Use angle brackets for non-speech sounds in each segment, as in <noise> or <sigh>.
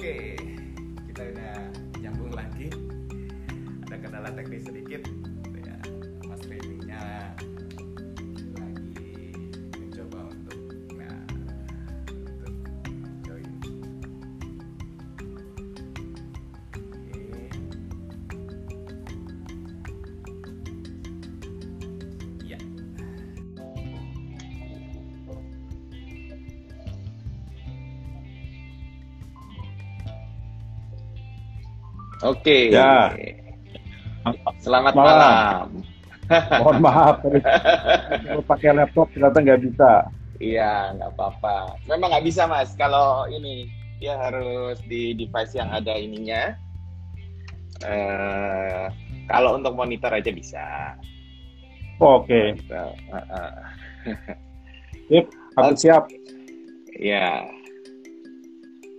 Oke, kita udah nyambung lagi. Ada kendala teknis sedikit. Oke. Ya. Selamat Malam. malam. Mohon maaf, <laughs> kalau pakai laptop ternyata nggak bisa. Iya, nggak apa-apa. Memang nggak bisa mas. Kalau ini dia harus di device yang ada ininya. Eh, kalau untuk monitor aja bisa. Oke, Gitu. Eh, eh. aku siap. Ya.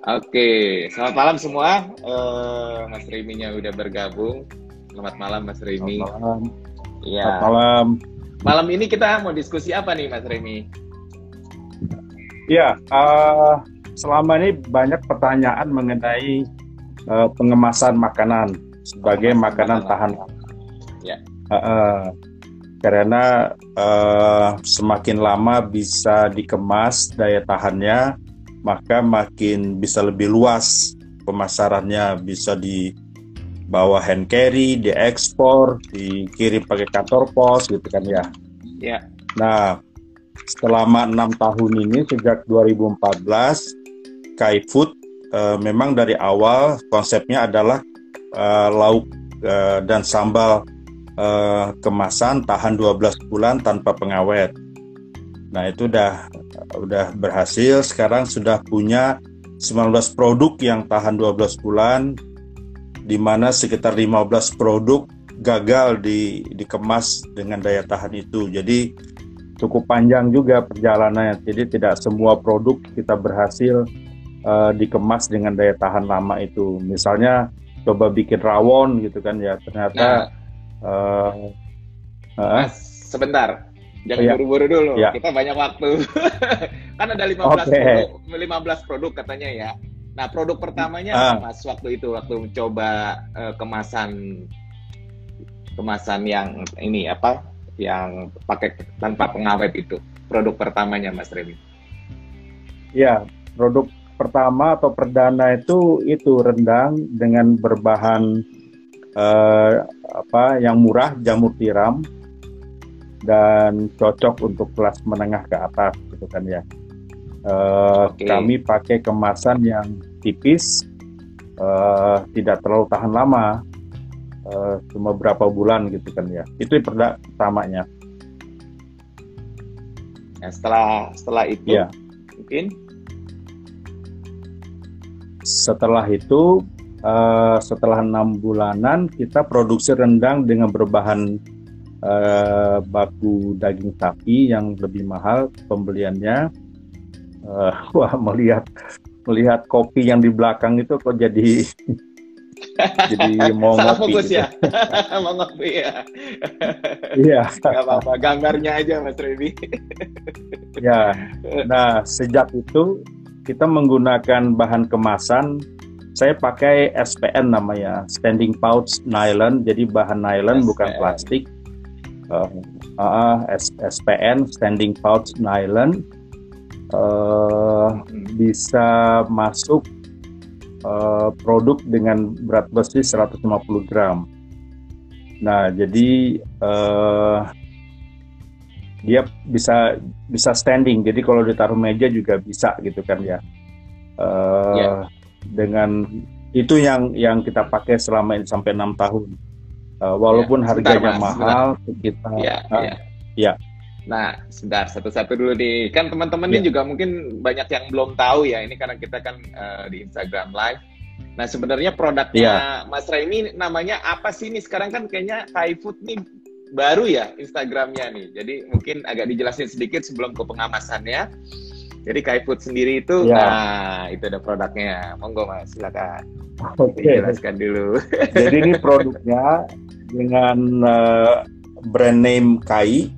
Oke, selamat malam semua. Eh, Mas Riminya udah bergabung. Selamat malam Mas Rimi. Selamat malam. Iya. Selamat malam. Malam ini kita mau diskusi apa nih Mas Rimi? Ya, eh, selama ini banyak pertanyaan mengenai eh, pengemasan makanan sebagai Pengemasan makanan makanan. tahan. Ya. Eh, eh, karena eh, semakin lama bisa dikemas daya tahannya, maka makin bisa lebih luas pemasarannya bisa dibawa hand carry, diekspor, dikirim pakai kantor pos gitu kan ya. Ya. Nah, selama enam tahun ini sejak 2014, Kai Food eh, memang dari awal konsepnya adalah eh, lauk eh, dan sambal kemasan tahan 12 bulan tanpa pengawet. Nah, itu udah udah berhasil. Sekarang sudah punya 19 produk yang tahan 12 bulan di mana sekitar 15 produk gagal di dikemas dengan daya tahan itu. Jadi cukup panjang juga perjalanannya. Jadi tidak semua produk kita berhasil eh, dikemas dengan daya tahan lama itu. Misalnya coba bikin rawon gitu kan ya, ternyata Nah, eh, Mas, sebentar. Jangan Iya. buru-buru dulu. Iya. Kita banyak waktu. <laughs> kan ada 15 Oke. produk, 15 produk katanya ya. Nah, produk pertamanya apa, Mas waktu itu waktu mencoba eh, kemasan kemasan yang ini apa? Yang pakai tanpa pengawet itu. Produk pertamanya Mas Remi. ya produk pertama atau perdana itu itu rendang dengan berbahan eh, apa yang murah jamur tiram dan cocok untuk kelas menengah ke atas gitu kan ya. Eh, Oke. Kami pakai kemasan yang tipis, eh, tidak terlalu tahan lama, eh, cuma berapa bulan gitu kan ya. Itu perda- pertamanya. Nah, setelah setelah itu Iya. mungkin Setelah itu, eh, setelah enam bulanan, kita produksi rendang dengan berbahan eh, baku daging sapi yang lebih mahal pembeliannya. Eh, <laughs> wah, melihat melihat kopi yang di belakang itu kok jadi <laughs> jadi mau salah ngopi fokus gitu. ya. <laughs> Mau ngopi ya. Iya, apa-apa, gambarnya aja Mas Remi. ya. Nah, sejak itu kita menggunakan bahan kemasan. Saya pakai SPN namanya, standing pouch nylon. Jadi bahan nylon bukan SPN. plastik. Uh, uh, S- SPN, standing pouch nylon. Uh, bisa masuk uh, produk dengan berat besi 150 gram. Nah, jadi uh, dia bisa bisa standing. Jadi kalau ditaruh meja juga bisa gitu kan ya. Uh, Ya. Dengan itu yang yang kita pakai selama ini sampai enam tahun. Uh, walaupun Ya, sebentar, harganya Mas, mahal, sekitar Iya, uh, iya. iya. Nah, sebentar satu-satu dulu nih. Kan teman-teman Iya. ini juga mungkin banyak yang belum tahu ya. Ini karena kita kan eh, di Instagram Live. Nah, sebenarnya produknya Iya. Mas Raimi namanya apa sih nih? Sekarang kan kayaknya Thai Food nih baru ya Instagramnya nih. Jadi mungkin agak dijelasin sedikit sebelum ke pengamasannya. Jadi Kai Food sendiri itu, Iya. nah itu ada produknya. Monggo Mas, silakan Oke. dijelaskan dulu. Jadi ini produknya dengan eh, brand name Kai.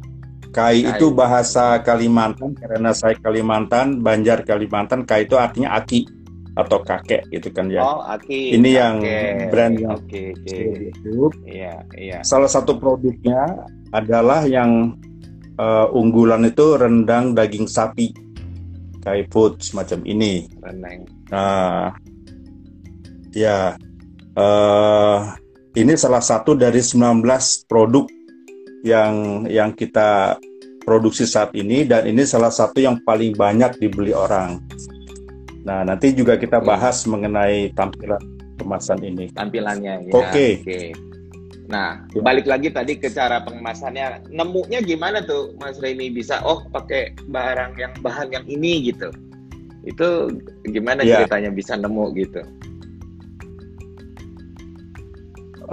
Kai Kai. itu bahasa Kalimantan karena saya Kalimantan, Banjar Kalimantan. Kai itu artinya aki. atau kakek gitu kan ya. Oh, Aki. Ini yang Oke. brand yang di YouTube. Iya, iya. Salah satu produknya adalah yang eh, unggulan itu rendang daging sapi, Kai Food semacam ini. Reneng. Nah, ya eh ini salah satu dari 19 produk yang yang kita produksi saat ini dan ini salah satu yang paling banyak dibeli orang. Nah, nanti juga kita bahas mengenai tampilan kemasan ini. Tampilannya ya. Oke. Nah, Ya. balik lagi tadi ke cara pengemasannya. Nemunya gimana tuh Mas Reni bisa oh pakai barang yang bahan yang ini gitu. Itu gimana Ya. ceritanya bisa nemu gitu?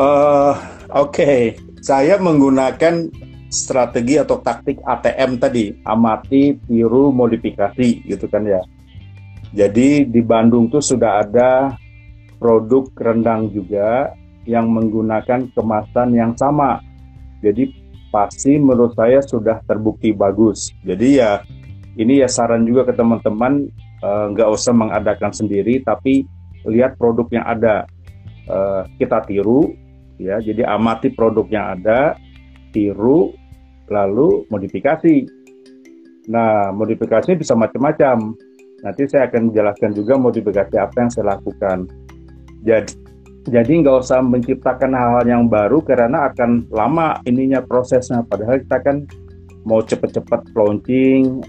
Eh, Oke, saya menggunakan strategi atau taktik ATM tadi, amati, tiru, modifikasi, gitu kan ya. Jadi di Bandung tuh sudah ada produk rendang juga yang menggunakan kemasan yang sama. Jadi pasti menurut saya sudah terbukti bagus. Jadi ya ini ya saran juga ke teman-teman eh, nggak usah mengadakan sendiri, tapi lihat produk yang ada. Eh, kita tiru, ya. Jadi amati produk yang ada, tiru, lalu modifikasi. Nah, modifikasi bisa macam-macam. Nanti saya akan jelaskan juga modifikasi apa yang saya lakukan. Jadi, jadi nggak usah menciptakan hal-hal yang baru karena akan lama ininya prosesnya. Padahal kita kan mau cepet-cepet launching,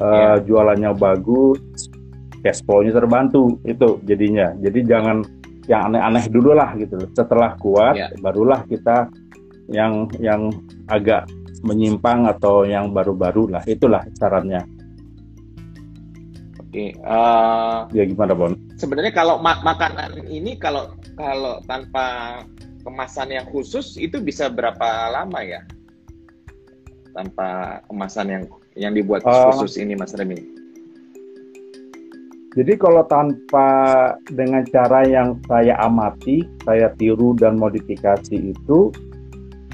eh, Iya. jualannya bagus, cash flow-nya terbantu itu jadinya. Jadi jangan yang aneh-aneh dulu lah gitu. Setelah kuat, Iya. barulah kita yang yang agak menyimpang atau yang baru-baru lah. Itulah sarannya. Oke. eh, Ya gimana Bon? sebenarnya kalau ma- makanan ini kalau kalau tanpa kemasan yang khusus itu bisa berapa lama ya? Tanpa kemasan yang yang dibuat Uh, khusus ini Mas Reni. Jadi kalau tanpa dengan cara yang saya amati, saya tiru dan modifikasi itu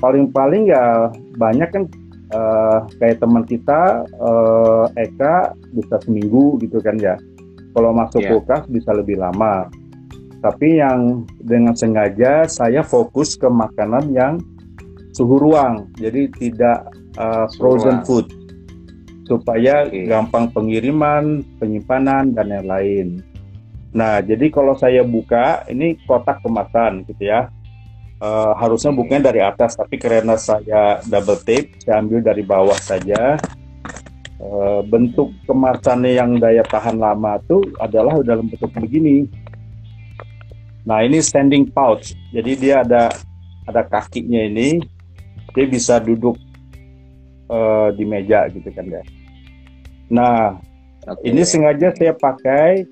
paling-paling ya banyak kan eh, kayak teman kita eh, Eka bisa seminggu gitu kan ya. Kalau masuk Iya. kulkas bisa lebih lama. Tapi yang dengan sengaja saya fokus ke makanan yang suhu ruang, jadi tidak Suhu frozen ruang. food supaya Oke. gampang pengiriman, penyimpanan dan yang lain. Nah, jadi kalau saya buka ini kotak kemasan gitu ya. Eh, harusnya bukanya dari atas, tapi karena saya double tape, saya ambil dari bawah saja. Eh, bentuk kemasannya yang daya tahan lama itu adalah dalam bentuk begini. Nah, ini standing pouch. Jadi dia ada ada kakinya ini. Dia bisa duduk eh, di meja gitu kan ya. Nah, Oke. ini sengaja saya pakai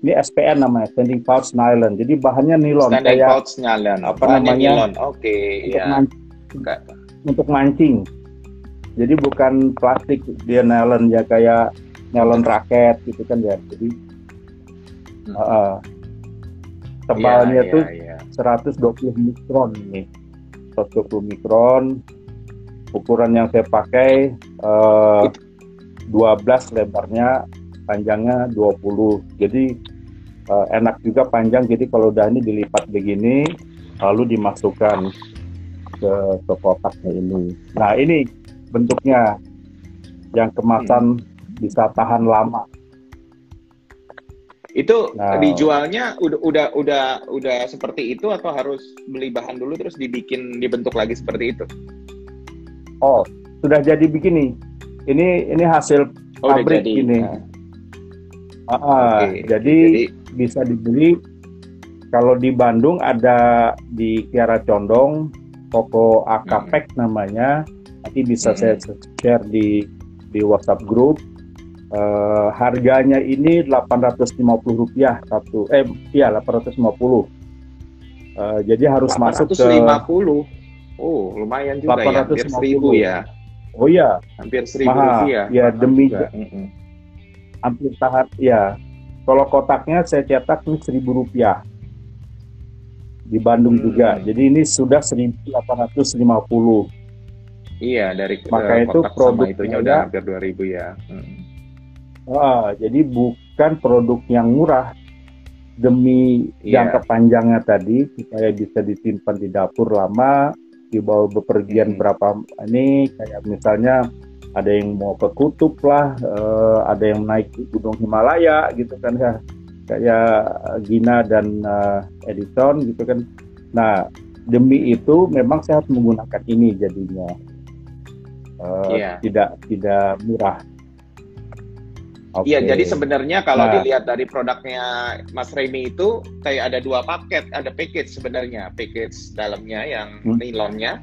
ini SPN namanya standing pouch nylon. Jadi bahannya nilon Standing kayak pouch nylon. apa Bahannya namanya? nilon. Oke, untuk, ya. man- Enggak. untuk mancing. Jadi bukan plastik dia nylon ya kayak nylon raket gitu kan ya. Jadi Hmm. uh, uh, tebalnya Iya, tuh iya, iya. 120 mikron nih. 120 mikron. Ukuran yang saya pakai eh, 12 lebarnya, panjangnya 20. Jadi eh, enak juga panjang. Jadi kalau udah ini dilipat begini, lalu dimasukkan ke, ke kotaknya ini. Nah ini bentuknya yang kemasan bisa tahan lama. Itu Nah. dijualnya udah udah udah udah seperti itu atau harus beli bahan dulu terus dibikin dibentuk lagi seperti itu? Oh, sudah jadi begini. Ini ini hasil Oh, Pabrik jadi. ini. Nah, Ah, ah, oke. jadi, bisa dibeli kalau di Bandung ada di Kiara Condong toko Akapek namanya nanti bisa Hmm. saya share di di WhatsApp grup Eh, harganya ini 850 rupiah satu eh iya 850 Eh, jadi harus masuk ke 850. Oh, lumayan juga ya. Hampir 850. seribu ya. Oh ya Hampir seribu Mahal. rupiah. Ya, Mahal demi- juga. Hampir tahap ya kalau kotaknya saya cetak ini seribu rupiah di Bandung Hmm. juga jadi ini sudah 1850 Iya, dari Maka eh, itu kotak sama produk itunya udah hampir 2000 ya. Mm. Ah, jadi bukan produk yang murah demi yeah. jangka panjangnya tadi supaya bisa disimpan di dapur lama dibawa bepergian hmm. berapa ini kayak misalnya ada yang mau ke kutub lah uh, ada yang naik di gunung Himalaya gitu kan ya kayak Gina dan uh, Edison gitu kan nah demi itu memang saya harus menggunakan ini jadinya uh, eh, yeah. tidak tidak murah Okay. Iya, jadi sebenarnya kalau nah. dilihat dari produknya Mas Remy itu kayak ada dua paket, ada package sebenarnya, package dalamnya yang hmm. nilonnya,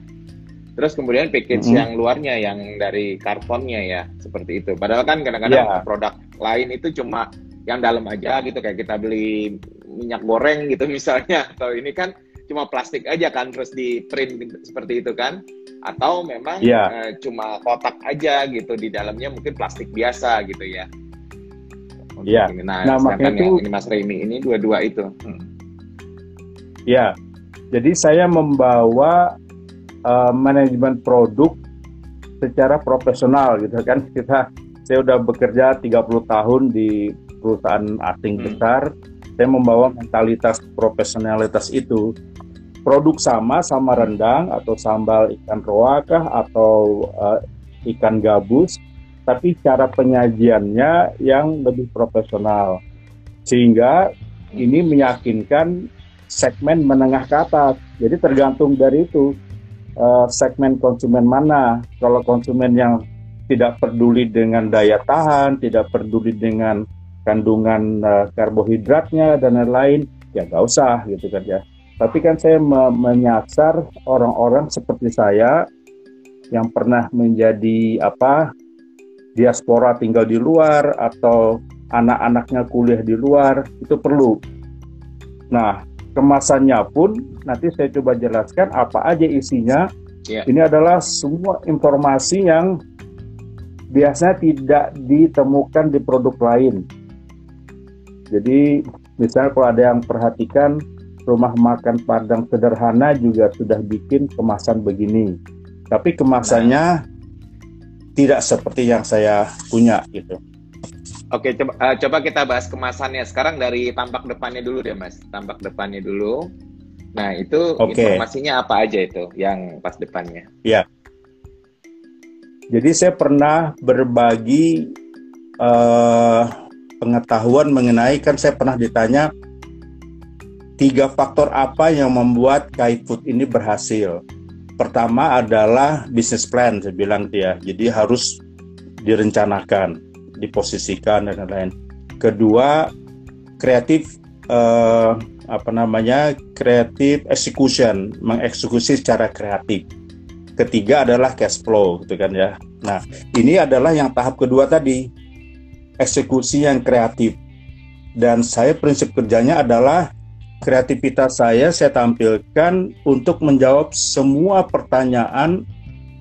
terus kemudian package hmm. yang luarnya yang dari karbonnya ya, seperti itu. Padahal kan kadang-kadang yeah. produk lain itu cuma yang dalam aja gitu, kayak kita beli minyak goreng gitu <laughs> misalnya, atau ini kan cuma plastik aja kan, terus di print seperti itu kan, atau memang yeah. uh, cuma kotak aja gitu di dalamnya mungkin plastik biasa gitu ya. Iya. Nah, nah makanya itu ini Mas Remy ini dua-dua itu. Hmm. Ya. Jadi saya membawa uh, manajemen produk secara profesional gitu kan. <laughs> Kita saya udah bekerja 30 tahun di perusahaan asing hmm. besar. Saya membawa mentalitas profesionalitas itu. Produk sama sama rendang atau sambal ikan roakah atau uh, ikan gabus tapi cara penyajiannya yang lebih profesional. Sehingga ini meyakinkan segmen menengah ke atas. Jadi tergantung dari itu uh, segmen konsumen mana. Kalau konsumen yang tidak peduli dengan daya tahan tidak peduli dengan kandungan uh, karbohidratnya dan lain-lain ya nggak usah gitu kan ya. Tapi kan saya me menyasar orang-orang seperti saya yang pernah menjadi apa diaspora tinggal di luar atau anak-anaknya kuliah di luar itu perlu. Nah, kemasannya pun nanti saya coba jelaskan apa aja isinya. Yeah. Ini adalah semua informasi yang biasanya tidak ditemukan di produk lain. Jadi, misalnya kalau ada yang perhatikan rumah makan Padang sederhana juga sudah bikin kemasan begini. Tapi kemasannya tidak seperti yang saya punya gitu. Oke, coba uh, coba kita bahas kemasannya. Sekarang dari tampak depannya dulu deh, Mas. Tampak depannya dulu. Nah, itu okay. informasinya apa aja itu yang pas depannya? Ya. Jadi saya pernah berbagi uh, pengetahuan mengenai kan saya pernah ditanya tiga faktor apa yang membuat Kai Food ini berhasil pertama adalah bisnis plan saya bilang dia. Jadi harus direncanakan diposisikan dan lain-lain. Kedua kreatif eh, apa namanya kreatif execution mengeksekusi secara kreatif. Ketiga adalah cash flow gitu kan ya. Nah ini adalah yang tahap kedua tadi eksekusi yang kreatif. Dan saya prinsip kerjanya adalah kreativitas saya saya tampilkan untuk menjawab semua pertanyaan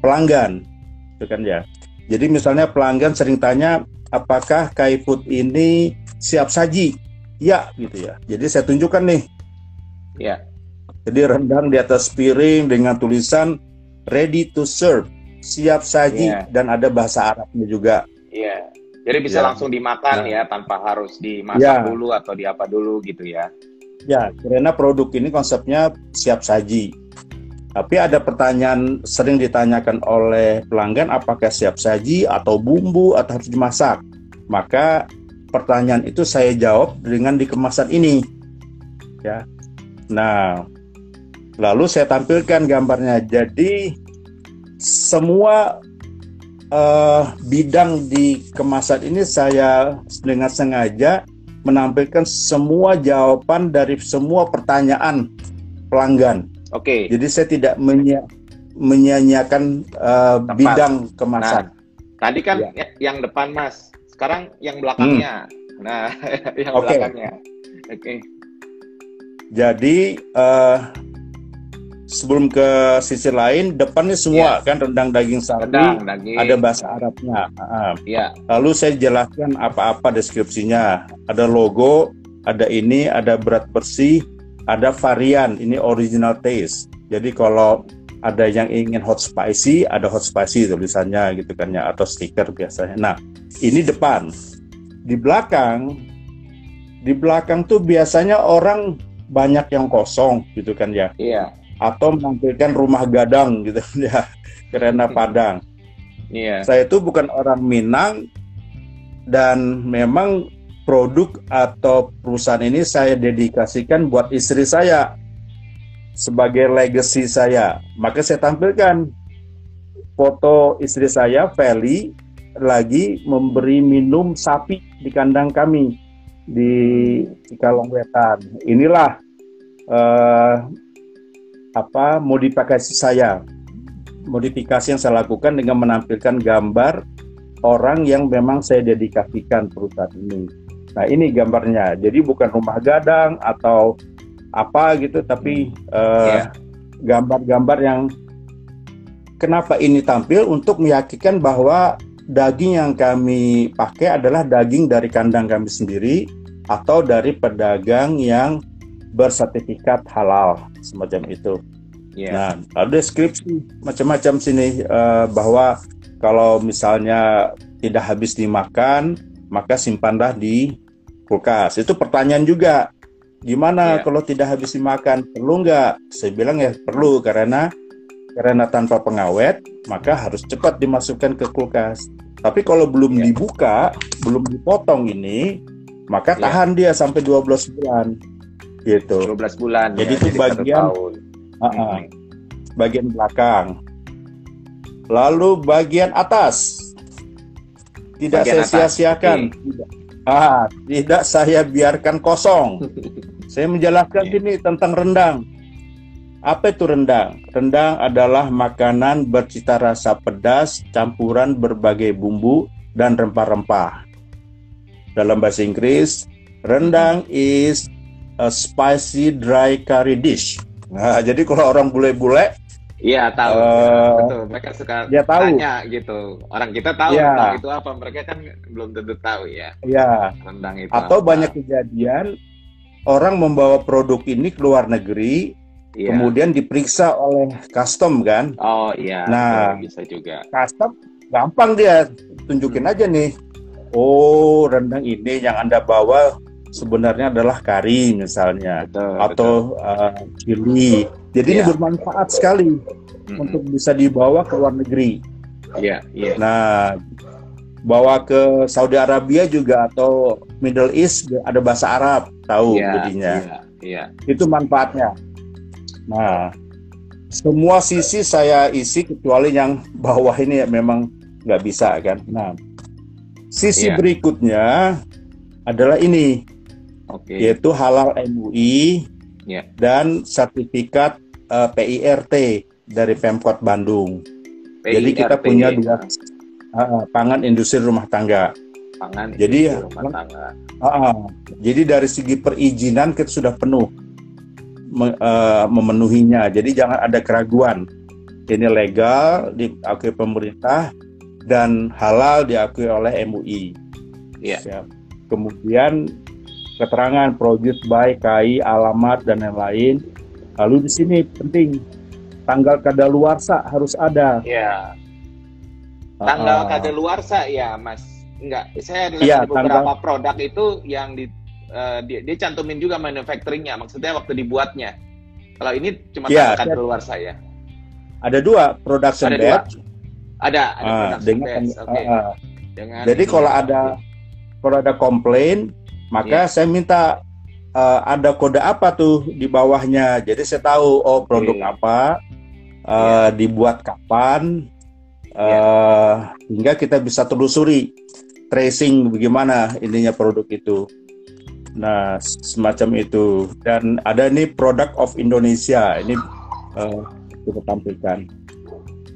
pelanggan, itu kan ya. Jadi misalnya pelanggan sering tanya, apakah Kai Food ini siap saji? Ya, gitu ya. Jadi saya tunjukkan nih. Ya. Jadi rendang di atas piring dengan tulisan ready to serve, siap saji ya. dan ada bahasa Arabnya juga. Iya. Jadi bisa ya. langsung dimakan nah. ya tanpa harus dimasak ya. dulu atau di apa dulu gitu ya. Ya, karena produk ini konsepnya siap saji. Tapi ada pertanyaan sering ditanyakan oleh pelanggan apakah siap saji atau bumbu atau harus dimasak. Maka pertanyaan itu saya jawab dengan di kemasan ini. Ya. Nah, lalu saya tampilkan gambarnya. Jadi semua uh, bidang di kemasan ini saya dengan sengaja menampilkan semua jawaban dari semua pertanyaan pelanggan. Oke. Okay. Jadi saya tidak menya menyanyiakan uh, bidang kemasan. Nah, tadi kan ya. yang depan Mas, sekarang yang belakangnya. Hmm. Nah, <laughs> yang okay. belakangnya. Oke. Okay. Jadi uh, sebelum ke sisi lain depannya semua yeah. kan rendang daging sapi rendang, daging. ada bahasa Arabnya uh, yeah. lalu saya jelaskan apa-apa deskripsinya ada logo ada ini ada berat bersih ada varian ini original taste jadi kalau ada yang ingin hot spicy ada hot spicy tulisannya gitu kan ya atau stiker biasanya nah ini depan di belakang di belakang tuh biasanya orang banyak yang kosong gitu kan ya. Iya. Atau menampilkan rumah gadang gitu ya, kerana Padang. Iya. Saya itu bukan orang Minang dan memang produk atau perusahaan ini saya dedikasikan buat istri saya sebagai legacy saya. Maka saya tampilkan foto istri saya, Feli, lagi memberi minum sapi di kandang kami di Cikalong Wetan. Inilah uh, apa modifikasi saya. Modifikasi yang saya lakukan dengan menampilkan gambar orang yang memang saya dedikasikan perusahaan ini. Nah ini gambarnya. Jadi bukan rumah gadang atau apa gitu, tapi uh, gambar-gambar yang kenapa ini tampil untuk meyakinkan bahwa daging yang kami pakai adalah daging dari kandang kami sendiri atau dari pedagang yang bersertifikat halal semacam itu. Yeah. Nah, ada deskripsi macam-macam sini uh, bahwa kalau misalnya tidak habis dimakan, maka simpanlah di kulkas. Itu pertanyaan juga. Gimana yeah. kalau tidak habis dimakan? Perlu nggak? Saya bilang ya perlu karena karena tanpa pengawet maka harus cepat dimasukkan ke kulkas. Tapi kalau belum yeah. dibuka, belum dipotong ini, maka yeah. tahan dia sampai 12 bulan. Gitu. 12 bulan. Jadi ya, itu jadi bagian uh -uh, bagian belakang. Lalu bagian atas tidak bagian saya sia-siakan. Okay. Ah, tidak saya biarkan kosong. <laughs> saya menjelaskan yeah. ini tentang rendang apa itu rendang? Rendang adalah makanan bercita rasa pedas, campuran berbagai bumbu dan rempah-rempah. Dalam bahasa Inggris, rendang is a spicy dry curry dish. Nah, <laughs> jadi kalau orang bule-bule Iya tahu, uh, ya, betul. Mereka suka dia tahu. tanya gitu. Orang kita tahu ya. rendang itu apa, mereka kan belum tentu tahu ya. Iya. Rendang itu. Atau apa. banyak kejadian orang membawa produk ini ke luar negeri, Iya. Kemudian diperiksa oleh custom kan? Oh iya. Nah, bisa juga. Custom gampang dia tunjukin hmm. aja nih. Oh, rendang ini yang Anda bawa sebenarnya adalah kari misalnya betul, atau betul. Uh, chili. Jadi yeah. ini iya. bermanfaat sekali mm-hmm. untuk bisa dibawa ke luar negeri. Iya, yeah, iya. Yeah. Nah, bawa ke Saudi Arabia juga atau Middle East ada bahasa Arab, tahu yeah, jadinya. Iya, yeah, yeah. Itu manfaatnya. Nah, semua sisi saya isi kecuali yang bawah ini ya memang nggak bisa kan. Nah, sisi yeah. berikutnya adalah ini, okay. yaitu halal MUI yeah. dan sertifikat uh, eh, PIRT dari Pemkot Bandung. PIRT. Jadi kita punya dua uh, pangan industri rumah tangga. Pangan jadi rumah tangga. Uh, uh, jadi dari segi perizinan kita sudah penuh me, uh, memenuhinya. Jadi jangan ada keraguan. Ini legal diakui pemerintah dan halal diakui oleh MUI. Yeah. Ya. Kemudian keterangan produce by KAI, alamat dan lain-lain. Lalu di sini penting tanggal kadaluarsa harus ada. Iya. Tanggal uh, kadaluarsa ya, Mas. Enggak, saya lihat ya, beberapa tanggal, produk itu yang di uh, dia, dia cantumin juga manufacturingnya, maksudnya waktu dibuatnya. Kalau ini cuma ya, tanggal keluar saya. Ada dua production ada batch. Dua. Ada, ada uh, production dengan, batch. Okay. Uh, dengan jadi kalau ada kalau ada komplain, maka yeah. saya minta uh, ada kode apa tuh di bawahnya. Jadi saya tahu oh produk okay. apa, uh, yeah. dibuat kapan, uh, yeah. hingga kita bisa telusuri tracing bagaimana ininya produk itu. Nah, semacam itu. Dan ada nih produk of Indonesia. Ini uh, kita tampilkan.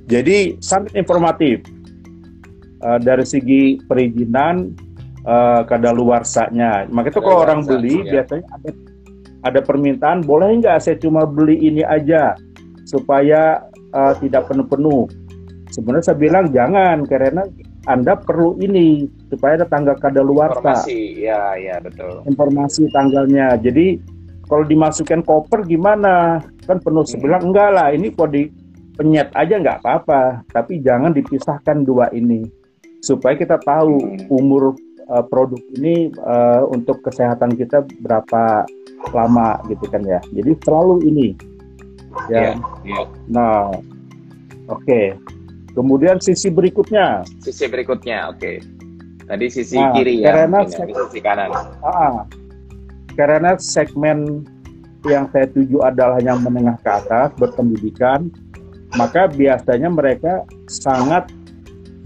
Jadi sangat informatif uh, dari segi perizinan uh, kadaluarsanya. Maka itu kalau orang beli ya. biasanya ada ada permintaan, boleh nggak saya cuma beli ini aja supaya uh, tidak penuh-penuh. Sebenarnya saya bilang jangan karena anda perlu ini supaya ada tanggal kadaluarsa. Informasi, ya, ya betul. Informasi tanggalnya. Jadi kalau dimasukkan koper gimana? Kan penuh sebelah hmm. enggak lah. Ini kok di penyet aja nggak apa-apa. Tapi jangan dipisahkan dua ini supaya kita tahu hmm. umur uh, produk ini uh, untuk kesehatan kita berapa lama gitu kan ya. Jadi selalu ini. Ya. Yeah, yeah. Nah, oke. Okay. Kemudian sisi berikutnya. Sisi berikutnya, oke. Okay. Tadi sisi nah, kiri ya, karena ya, sisi kanan. Ah, karena segmen yang saya tuju adalah yang menengah ke atas berpendidikan, maka biasanya mereka sangat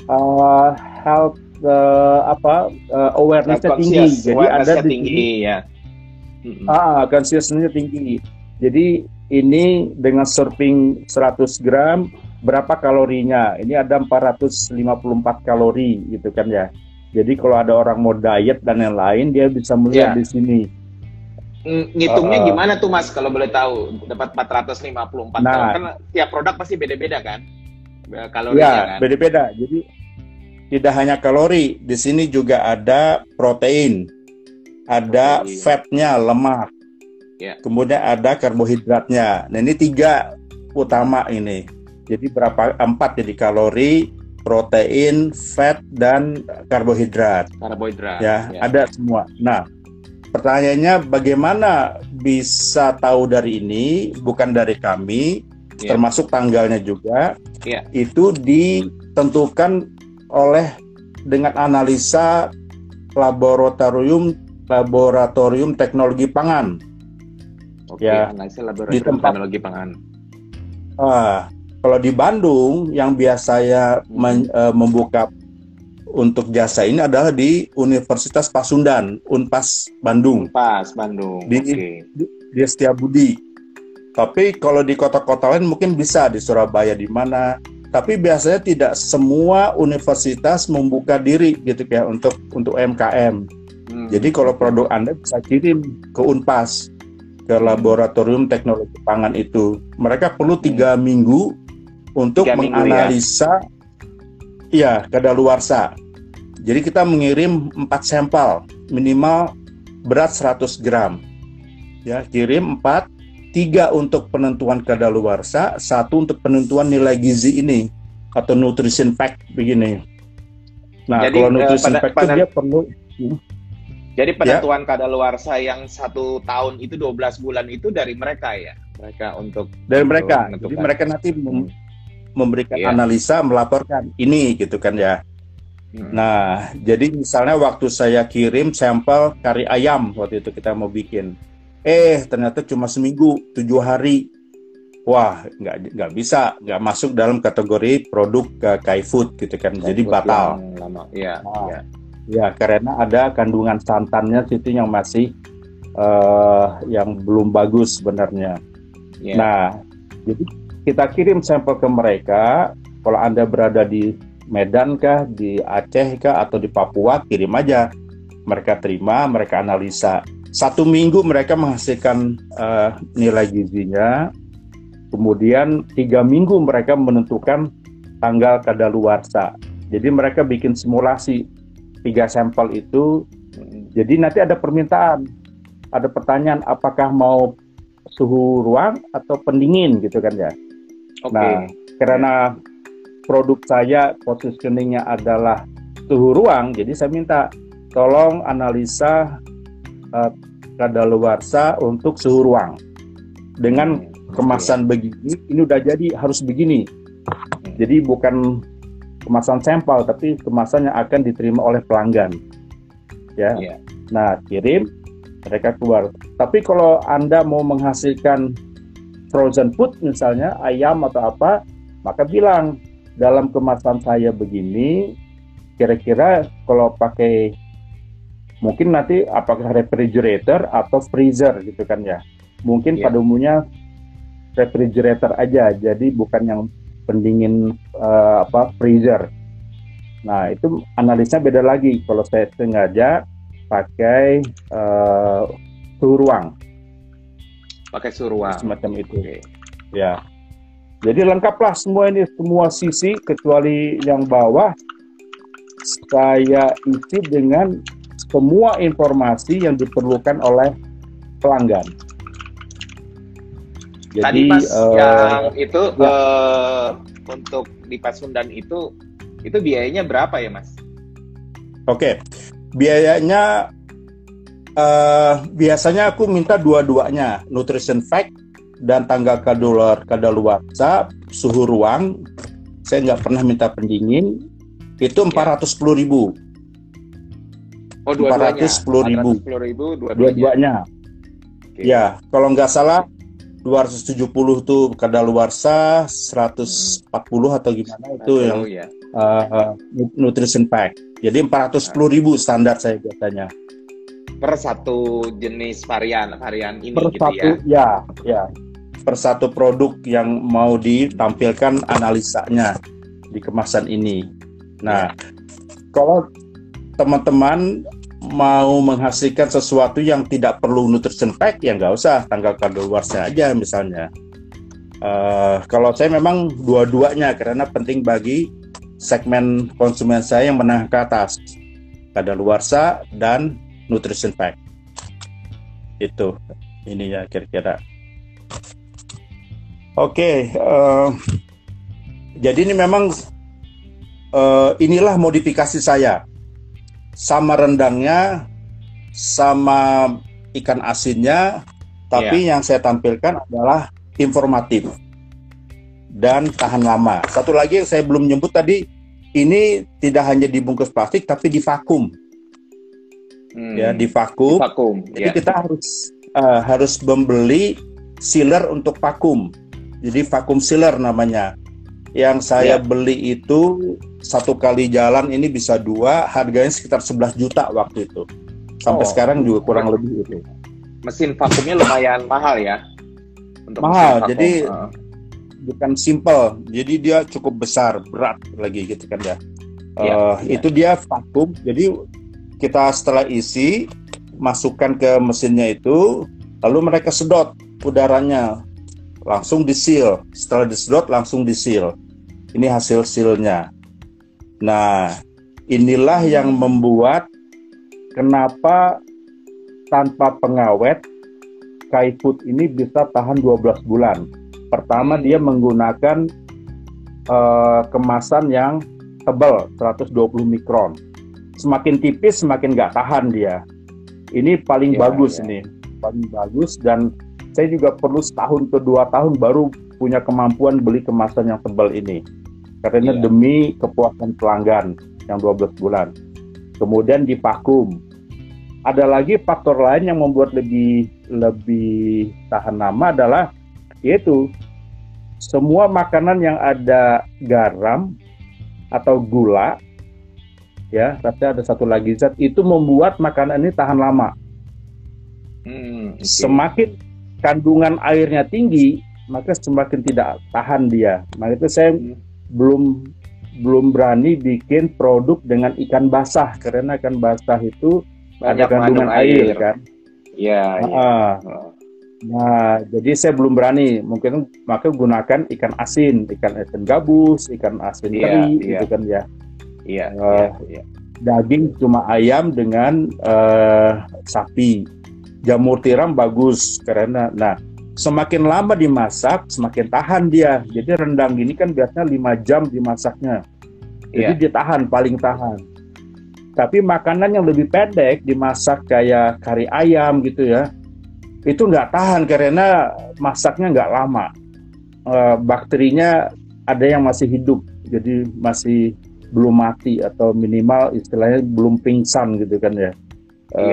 uh, health uh, apa uh, awarenessnya tinggi. Jadi ada di tinggi ya. Ah, consciousness tinggi. Jadi ini dengan serving 100 gram berapa kalorinya? Ini ada 454 kalori gitu kan ya. Jadi kalau ada orang mau diet dan yang lain dia bisa melihat yeah. di sini. Ngitungnya uh, gimana tuh Mas kalau boleh tahu? Dapat 454 nah, kan tiap produk pasti beda-beda kan? Kalorinya ya, kan. beda-beda. Jadi tidak hanya kalori, di sini juga ada protein, ada protein. fatnya, lemak, yeah. kemudian ada karbohidratnya. Nah ini tiga utama ini. Jadi berapa empat jadi kalori, protein, fat dan karbohidrat. Karbohidrat. Ya, ya, ada semua. Nah, pertanyaannya bagaimana bisa tahu dari ini? Bukan dari kami, ya. termasuk tanggalnya juga. Ya. Itu ditentukan oleh dengan analisa laboratorium laboratorium teknologi pangan. Oke, ya, analisa laboratorium di tempat, teknologi pangan. Ah, kalau di Bandung yang biasa ya men, uh, membuka untuk jasa ini adalah di Universitas Pasundan, Unpas Bandung. Unpas Bandung. Di, okay. di, di Setiabudi. Tapi kalau di kota-kota lain mungkin bisa di Surabaya di mana tapi biasanya tidak semua universitas membuka diri gitu ya untuk untuk MKM. Hmm. Jadi kalau produk Anda bisa kirim ke Unpas ke hmm. laboratorium teknologi pangan itu. Mereka perlu tiga hmm. minggu untuk tiga menganalisa minggu, ya, ya kadaluarsa. Jadi kita mengirim empat sampel minimal berat 100 gram. Ya, kirim empat tiga untuk penentuan kadaluarsa, satu untuk penentuan nilai gizi ini atau nutrition fact begini. Nah, Jadi, kalau nutrition uh, fact itu dia perlu. Hmm. Jadi ya. penentuan ya. kadaluarsa yang satu tahun itu 12 bulan itu dari mereka ya, mereka untuk dari mereka. Jadi mereka nanti mem memberikan yeah. analisa, melaporkan ini gitu kan ya. Hmm. Nah, jadi misalnya waktu saya kirim sampel kari ayam waktu itu kita mau bikin eh ternyata cuma seminggu tujuh hari. Wah nggak nggak bisa nggak masuk dalam kategori produk uh, Kai Food gitu kan. Kai jadi batal. lama. Ya, nah, ya. ya karena ada kandungan santannya situ yang masih uh, yang belum bagus sebenarnya. Ya. nah jadi kita kirim sampel ke mereka. Kalau anda berada di Medan kah di Aceh kah atau di Papua kirim aja. Mereka terima mereka analisa satu minggu mereka menghasilkan uh, nilai gizinya, kemudian tiga minggu mereka menentukan tanggal kadaluarsa. Jadi mereka bikin simulasi tiga sampel itu. Jadi nanti ada permintaan, ada pertanyaan apakah mau suhu ruang atau pendingin gitu kan ya. Okay. Nah, karena produk saya positioningnya adalah suhu ruang, jadi saya minta tolong analisa uh, kadaluarsa untuk suhu ruang. Dengan kemasan begini, ini udah jadi harus begini. Jadi bukan kemasan sampel, tapi kemasan yang akan diterima oleh pelanggan. Ya. Yeah. Nah, kirim, mereka keluar. Tapi kalau Anda mau menghasilkan frozen food misalnya ayam atau apa, maka bilang dalam kemasan saya begini, kira-kira kalau pakai mungkin nanti apakah refrigerator atau freezer gitu kan ya. Mungkin yeah. pada umumnya refrigerator aja jadi bukan yang pendingin uh, apa freezer. Nah itu analisnya beda lagi. Kalau saya sengaja pakai uh, suhu ruang. Pakai suhu ruang. Semacam itu. Okay. ya. Jadi lengkaplah semua ini semua sisi kecuali yang bawah. Saya isi dengan semua informasi yang diperlukan oleh pelanggan. Jadi, Tadi Mas uh, yang itu ya. uh, untuk di Pasundan itu itu biayanya berapa ya Mas? Oke, biayanya uh, biasanya aku minta dua-duanya, nutrition fact dan tanggal kadar kadaluarsa, suhu ruang. Saya nggak pernah minta pendingin. Itu iya. empat ratus sepuluh ribu. Oh, dua-duanya. 410 ribu. ribu dua-duanya. Okay. Ya, kalau nggak salah 270 tuh kadaluarsa, 140 atau gimana itu yang ya. uh, nutrition pack. Jadi 410 ribu standar saya biasanya. Per satu jenis varian varian ini per gitu satu, ya. Ya, ya. Per satu produk yang mau ditampilkan analisanya di kemasan ini. Nah, ya. kalau teman-teman mau menghasilkan sesuatu yang tidak perlu nutrition pack ya nggak usah tanggal kadaluarsa aja misalnya. Uh, kalau saya memang dua-duanya karena penting bagi segmen konsumen saya yang menengah ke atas, kadaluarsa dan nutrition pack. Itu ini ya kira-kira. Oke, okay, uh, eh, jadi ini memang uh, inilah modifikasi saya sama rendangnya, sama ikan asinnya, tapi yeah. yang saya tampilkan adalah informatif dan tahan lama. Satu lagi yang saya belum nyebut tadi, ini tidak hanya dibungkus plastik tapi di vakum. Hmm. Ya, di vakum. vakum. Jadi yeah. kita harus uh, harus membeli sealer untuk vakum. Jadi vakum sealer namanya. Yang saya yeah. beli itu satu kali jalan ini bisa dua, harganya sekitar 11 juta waktu itu. Sampai oh. sekarang juga kurang lebih itu. Mesin vakumnya lumayan mahal ya? Untuk mahal, jadi uh. bukan simple, jadi dia cukup besar, berat lagi gitu kan ya. Ya, uh, ya. Itu dia vakum, jadi kita setelah isi masukkan ke mesinnya itu, lalu mereka sedot udaranya, langsung disil. Setelah disedot langsung disil. Ini hasil silnya. Nah, inilah yang membuat kenapa tanpa pengawet Kai Food ini bisa tahan 12 bulan. Pertama dia menggunakan uh, kemasan yang tebal 120 mikron. Semakin tipis semakin nggak tahan dia. Ini paling ya, bagus ya. ini, paling bagus dan saya juga perlu setahun ke dua tahun baru punya kemampuan beli kemasan yang tebal ini karena yeah. demi kepuasan pelanggan yang 12 bulan. Kemudian dipakum. Ada lagi faktor lain yang membuat lebih lebih tahan lama adalah yaitu semua makanan yang ada garam atau gula ya, tapi ada satu lagi zat itu membuat makanan ini tahan lama. Hmm, okay. Semakin kandungan airnya tinggi, maka semakin tidak tahan dia. Maka itu saya hmm belum belum berani bikin produk dengan ikan basah karena ikan basah itu Banyak ada kandungan air. air kan. Iya. Nah, ya. nah, jadi saya belum berani. Mungkin maka gunakan ikan asin, ikan asin gabus, ikan asin ya, teri, ya. gitu kan ya. Iya. Uh, ya, Daging cuma ayam dengan uh, sapi. Jamur tiram bagus karena, nah semakin lama dimasak, semakin tahan dia. Jadi rendang ini kan biasanya 5 jam dimasaknya. Jadi yeah. dia tahan, paling tahan. Tapi makanan yang lebih pendek dimasak kayak kari ayam gitu ya, itu nggak tahan karena masaknya nggak lama. E, bakterinya ada yang masih hidup, jadi masih belum mati atau minimal istilahnya belum pingsan gitu kan ya. E,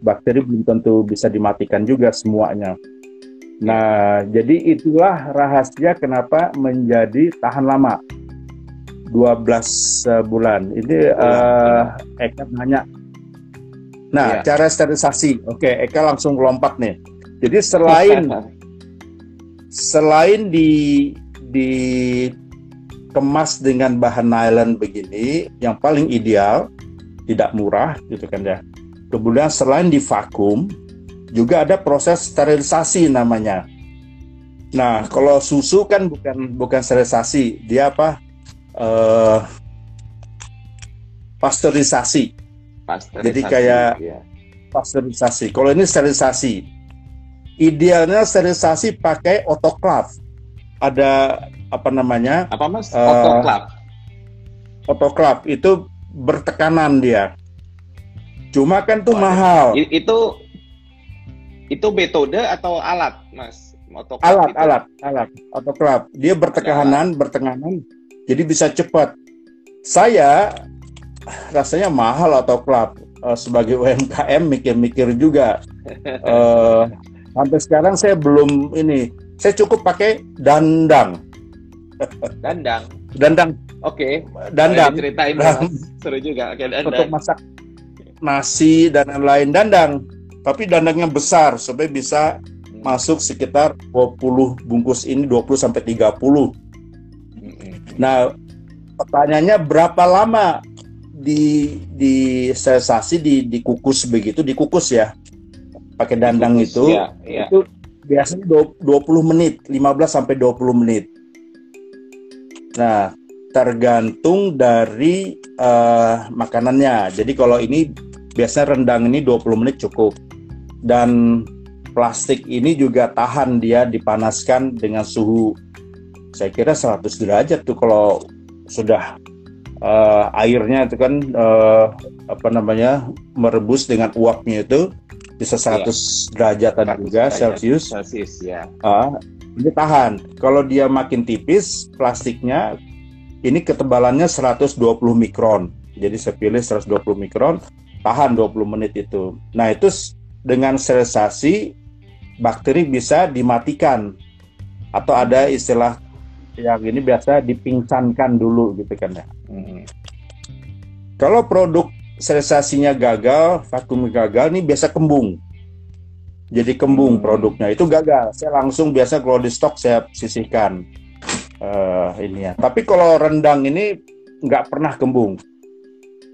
Bakteri belum tentu bisa dimatikan juga semuanya. Nah, jadi itulah rahasia kenapa menjadi tahan lama. 12 uh, bulan. Ini uh, Eka nanya. Nah, yeah. cara sterilisasi. Oke, Eka langsung lompat nih. Jadi selain <laughs> selain di di kemas dengan bahan nylon begini, yang paling ideal, tidak murah gitu kan ya. Kemudian selain di vakum, juga ada proses sterilisasi namanya. Nah, kalau susu kan bukan bukan sterilisasi, dia apa? Uh, pasteurisasi. pasteurisasi. Jadi kayak ya. pasteurisasi. Kalau ini sterilisasi. Idealnya sterilisasi pakai otoklav. Ada apa namanya? Apa Mas? Uh, otoklav. Otoklav itu bertekanan dia. Cuma kan tuh mahal. Itu itu metode atau alat, Mas? Otoclub alat, itu? alat, alat, otoclub. Dia bertekanan, bertekanan, jadi bisa cepat. Saya rasanya mahal otoclub uh, sebagai UMKM mikir-mikir juga. uh, <laughs> sampai sekarang saya belum ini. Saya cukup pakai dandang. Dandang. Dandang. Oke. Okay. Dandang. Ceritain. Seru juga. Oke, dandang. Untuk masak nasi dan lain-lain dandang tapi dandangnya besar supaya bisa masuk sekitar 20 bungkus ini 20 sampai 30. Hmm. Nah, pertanyaannya berapa lama di di sensasi di dikukus begitu dikukus ya pakai dandang dikukus, itu ya, ya. itu biasanya 20 menit 15 sampai 20 menit nah tergantung dari uh, makanannya jadi kalau ini biasanya rendang ini 20 menit cukup dan plastik ini juga tahan dia dipanaskan dengan suhu saya kira 100 derajat tuh kalau sudah uh, airnya itu kan uh, apa namanya merebus dengan uapnya itu bisa 100 iya. derajatan juga derajat Celcius. Celsius ya. Uh, ini tahan. Kalau dia makin tipis plastiknya ini ketebalannya 120 mikron. Jadi saya pilih 120 mikron tahan 20 menit itu. Nah, itu dengan sterilisasi bakteri bisa dimatikan atau ada istilah yang ini biasa dipingsankan dulu gitu kan ya. Hmm. Kalau produk sterilisasinya gagal, vakum gagal ini biasa kembung. Jadi kembung hmm. produknya itu gagal. Saya langsung biasa kalau di stok saya sisihkan uh, ini ya. Tapi kalau rendang ini nggak pernah kembung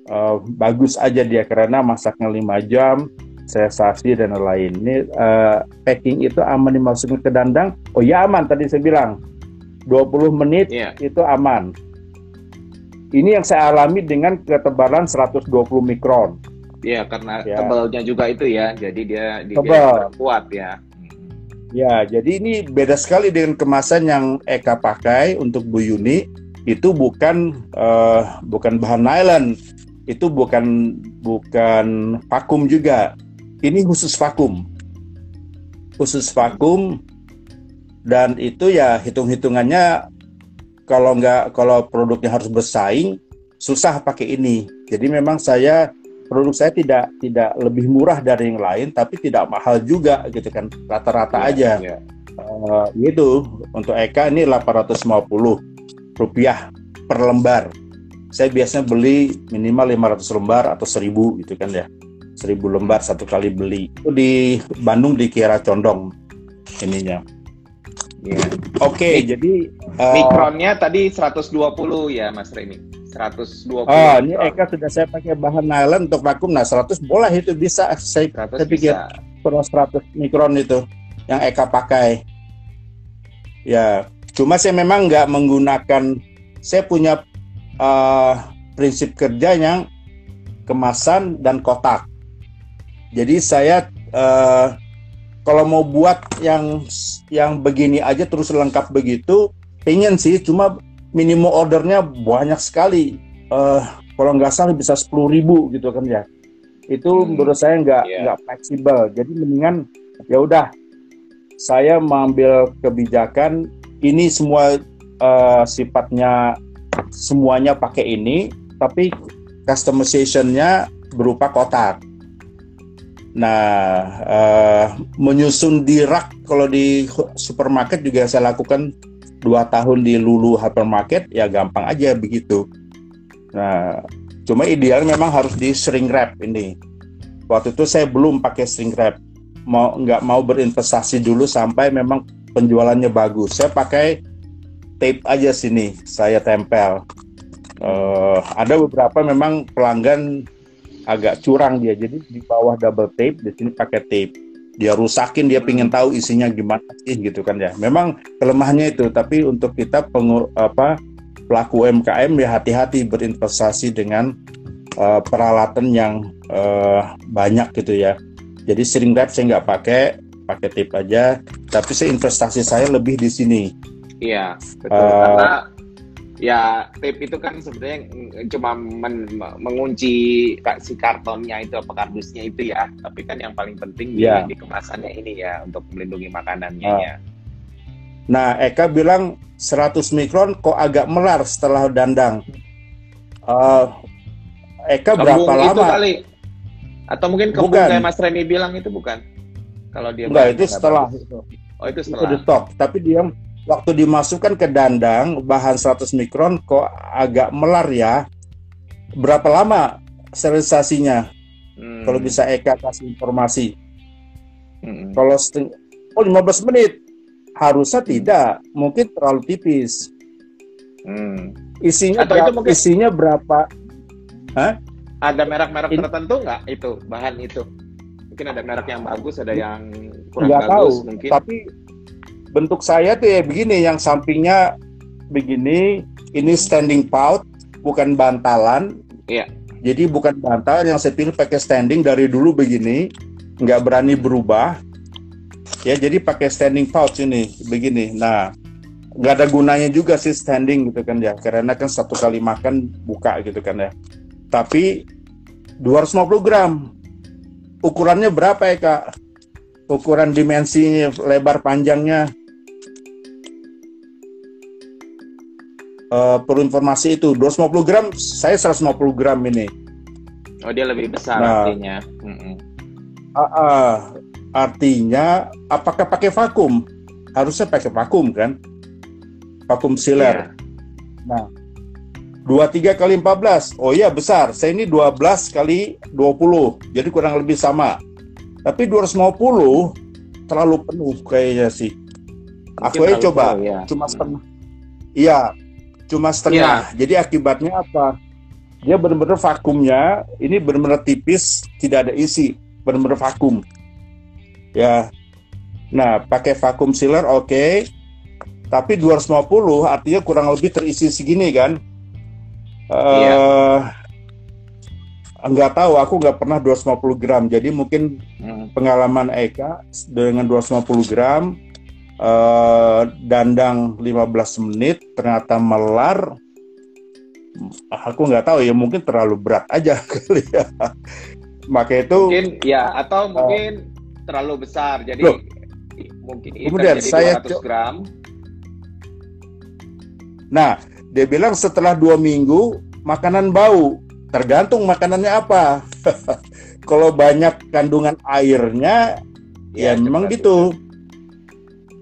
uh, bagus aja dia karena masaknya 5 jam sensasi dan lain ini uh, packing itu aman dimasukin ke dandang oh ya aman tadi saya bilang 20 menit yeah. itu aman ini yang saya alami dengan ketebalan 120 mikron Iya, karena ya. tebalnya juga itu ya, jadi dia, dia kuat ya. Ya, jadi ini beda sekali dengan kemasan yang Eka pakai untuk Bu Yuni. Itu bukan uh, bukan bahan nylon, itu bukan bukan vakum juga. Ini khusus vakum. Khusus vakum dan itu ya hitung-hitungannya kalau nggak kalau produknya harus bersaing susah pakai ini. Jadi memang saya produk saya tidak tidak lebih murah dari yang lain tapi tidak mahal juga gitu kan rata-rata ya, aja. Ya. Uh, gitu untuk Eka ini 850 rupiah per lembar saya biasanya beli minimal 500 lembar atau 1000 gitu kan ya. 1000 lembar satu kali beli. Itu di Bandung di Kiara Condong ininya. Ya. oke okay, jadi uh, mikronnya tadi 120 ya Mas Remi 120 oh ini Eka sudah saya pakai bahan nylon untuk vakum. Nah 100 boleh itu bisa. Saya, saya pikir perlu 100 mikron itu yang Eka pakai. Ya cuma saya memang nggak menggunakan saya punya uh, prinsip kerja yang kemasan dan kotak. Jadi saya uh, kalau mau buat yang yang begini aja terus lengkap begitu, pengen sih, cuma minimum ordernya banyak sekali. Uh, kalau nggak salah bisa sepuluh ribu gitu kan ya. Itu hmm, menurut saya nggak yeah. nggak fleksibel. Jadi mendingan ya udah saya mengambil kebijakan ini semua uh, sifatnya semuanya pakai ini, tapi customizationnya berupa kotak. Nah, uh, menyusun di rak kalau di supermarket juga saya lakukan dua tahun di Lulu Hypermarket ya gampang aja begitu. Nah, cuma ideal memang harus di shrink wrap ini. Waktu itu saya belum pakai shrink wrap, mau nggak mau berinvestasi dulu sampai memang penjualannya bagus. Saya pakai tape aja sini saya tempel. Uh, ada beberapa memang pelanggan agak curang dia, jadi di bawah double tape, di sini pakai tape. Dia rusakin, dia pingin tahu isinya gimana sih gitu kan ya. Memang kelemahannya itu, tapi untuk kita pengur, apa pelaku UMKM ya hati-hati berinvestasi dengan uh, peralatan yang uh, banyak gitu ya. Jadi sering wrap saya nggak pakai, pakai tape aja. Tapi saya investasi saya lebih di sini Iya, betul. Uh, Karena ya tape itu kan sebenarnya cuma men, mengunci si kartonnya itu apa kardusnya itu ya tapi kan yang paling penting yeah. di, di kemasannya ini ya untuk melindungi makanannya uh. ya nah Eka bilang 100 mikron kok agak melar setelah dandang uh, Eka kembung berapa lama kali. atau mungkin kembung bukan. kayak Mas Reni bilang itu bukan kalau dia enggak itu setelah itu. oh itu setelah itu di stop tapi dia waktu dimasukkan ke dandang bahan 100 mikron kok agak melar ya. Berapa lama sterilisasinya? Hmm. Kalau bisa Eka kasih informasi. Hmm. Kalau oh 15 menit. Harusnya tidak, mungkin terlalu tipis. Hmm. Isinya Atau berapa, itu mungkin... isinya berapa? Hah? Ada merek-merek tertentu nggak itu bahan itu? Mungkin ada merek yang bagus, ada yang kurang nggak bagus tahu, mungkin. Tapi bentuk saya tuh ya begini yang sampingnya begini ini standing pouch bukan bantalan. Iya. Jadi bukan bantal yang saya pilih pakai standing dari dulu begini nggak berani berubah. Ya jadi pakai standing pouch ini begini. Nah nggak ada gunanya juga sih standing gitu kan ya karena kan satu kali makan buka gitu kan ya. Tapi 250 gram. Ukurannya berapa ya kak? Ukuran dimensi lebar panjangnya uh, perlu informasi itu 250 gram saya 150 gram ini. Oh dia lebih besar nah, artinya. Mm -mm. Uh, uh, artinya apakah pakai vakum? Harusnya pakai vakum kan? Vakum sealer. Yeah. nah 23 kali 14 oh iya besar. Saya ini 12 kali 20 jadi kurang lebih sama. Tapi 250 terlalu penuh kayaknya sih. Aku aja coba. penuh, ya. cuma setengah iya cuma setengah. Yeah. Jadi akibatnya apa? Dia benar-benar vakumnya ini benar-benar tipis, tidak ada isi, benar-benar vakum. Ya. Nah, pakai vakum sealer oke. Okay. Tapi 250 artinya kurang lebih terisi segini kan? Uh, yeah. Enggak tahu, aku nggak pernah 250 gram. Jadi mungkin hmm. pengalaman Eka dengan 250 gram uh, dandang 15 menit ternyata melar. Aku nggak tahu ya mungkin terlalu berat aja <laughs> kali ya. Maka itu mungkin ya atau uh, mungkin terlalu besar. Jadi loh, mungkin kemudian jadi saya 200 gram. Nah dia bilang setelah dua minggu makanan bau. Tergantung makanannya apa. <laughs> Kalau banyak kandungan airnya ya, ya memang gitu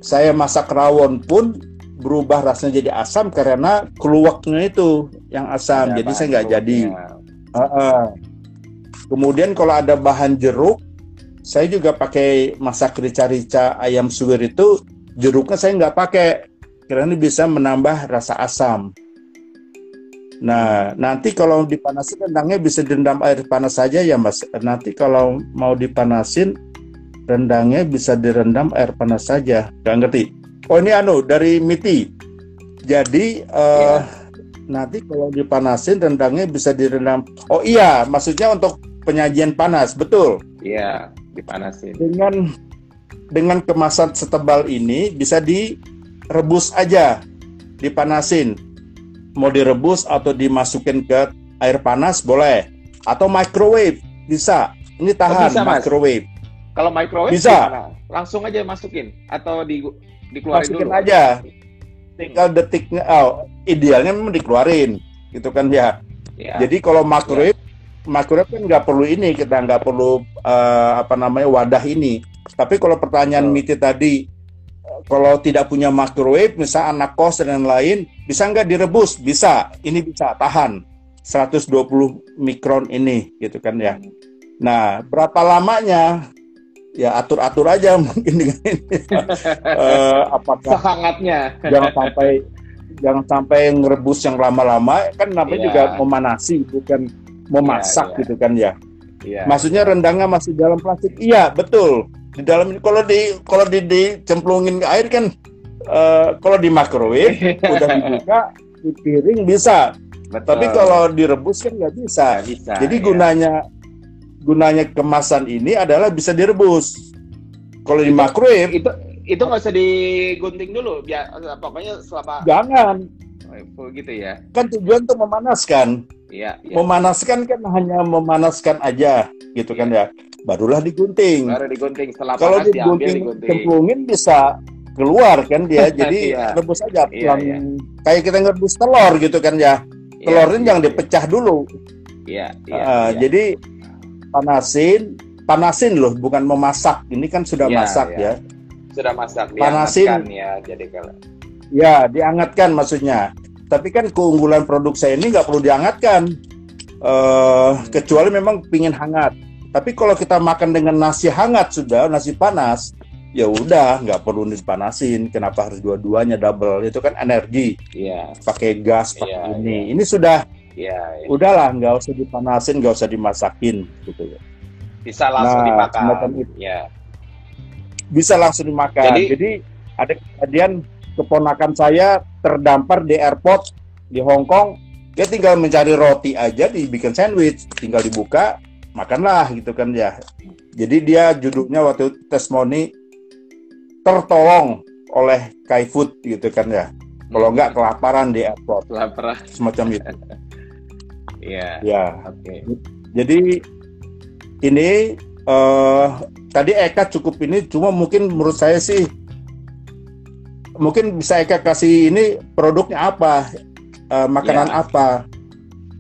saya masak rawon pun berubah rasanya jadi asam karena keluaknya itu yang asam. Ya, jadi saya nggak jadi. Uh, uh. Kemudian kalau ada bahan jeruk, saya juga pakai masak rica-rica ayam suwir itu jeruknya saya nggak pakai karena bisa menambah rasa asam. Nah, nanti kalau dipanasin rendangnya bisa direndam air panas saja ya Mas. Nanti kalau mau dipanasin rendangnya bisa direndam air panas saja. Gak ngerti. Oh ini anu dari Miti. Jadi uh, ya. nanti kalau dipanasin rendangnya bisa direndam. Oh iya, maksudnya untuk penyajian panas, betul? Iya, dipanasin. Dengan dengan kemasan setebal ini bisa direbus aja, dipanasin. Mau direbus atau dimasukin ke air panas boleh, atau microwave bisa. Ini tahan oh, bisa, microwave. Kalau microwave bisa. Gimana? Langsung aja masukin atau di dikeluarin masukin dulu. aja. Tinggal detiknya oh, idealnya memang dikeluarin gitu kan ya. ya. Jadi kalau microwave ya. microwave kan nggak perlu ini kita nggak perlu uh, apa namanya wadah ini. Tapi kalau pertanyaan oh. Miti tadi kalau tidak punya microwave, misal anak kos dan lain, bisa nggak direbus? Bisa. Ini bisa tahan 120 mikron ini, gitu kan ya. Hmm. Nah, berapa lamanya? Ya atur-atur aja <laughs> mungkin dengan ini. <laughs> uh, apakah sehangatnya jangan sampai jangan sampai ngerebus yang lama-lama kan namanya yeah. juga memanasi bukan memasak yeah, yeah. gitu kan ya. Yeah. Maksudnya rendangnya masih dalam plastik. Iya, betul. Di dalam kalau di kalau di dicemplungin ke air kan uh, kalau di microwave <laughs> udah dibuka di piring bisa. Betul. Tapi kalau direbus kan nggak bisa. bisa. Jadi yeah. Gunanya kemasan ini adalah bisa direbus. Kalau di microwave itu itu nggak usah digunting dulu, ya pokoknya selama jangan gitu ya. Kan tujuan tuh memanaskan. Iya, iya. Memanaskan kan hanya memanaskan aja gitu kan iya. ya. Barulah digunting. Baru digunting setelah Kalau digunting, digunting. cemplungin bisa keluar kan dia. <laughs> Jadi iya. rebus aja. Iya. Kayak kita ngerebus telur gitu kan ya. Iya, Telurnya iya, jangan iya. dipecah dulu. Iya, iya, uh, iya. Jadi panasin, panasin loh, bukan memasak. Ini kan sudah iya, masak iya. ya. Sudah masak, panasin ya. Jadi kalau Ya, diangatkan maksudnya. Tapi kan keunggulan produk saya ini nggak perlu diangatkan, uh, hmm. kecuali memang pingin hangat. Tapi kalau kita makan dengan nasi hangat sudah, nasi panas, ya udah nggak perlu dipanasin. Kenapa harus dua-duanya double? Itu kan energi. Iya. Pakai gas, pakai yeah, ini. Yeah. Ini sudah. Iya. Yeah. Udahlah, nggak usah dipanasin, nggak usah dimasakin, gitu ya. Bisa langsung nah, dimakan. Itu. Ya. Bisa langsung dimakan. Jadi, Jadi ada kejadian keponakan saya terdampar di airport di Hong Kong dia tinggal mencari roti aja dibikin sandwich tinggal dibuka makanlah gitu kan ya jadi dia judulnya waktu testimoni tertolong oleh Kai Food gitu kan ya kalau enggak kelaparan di airport kelaparan semacam itu <laughs> Iya. ya oke okay. jadi ini uh, tadi Eka cukup ini cuma mungkin menurut saya sih mungkin bisa Eka kasih ini produknya apa, uh, makanan ya. apa?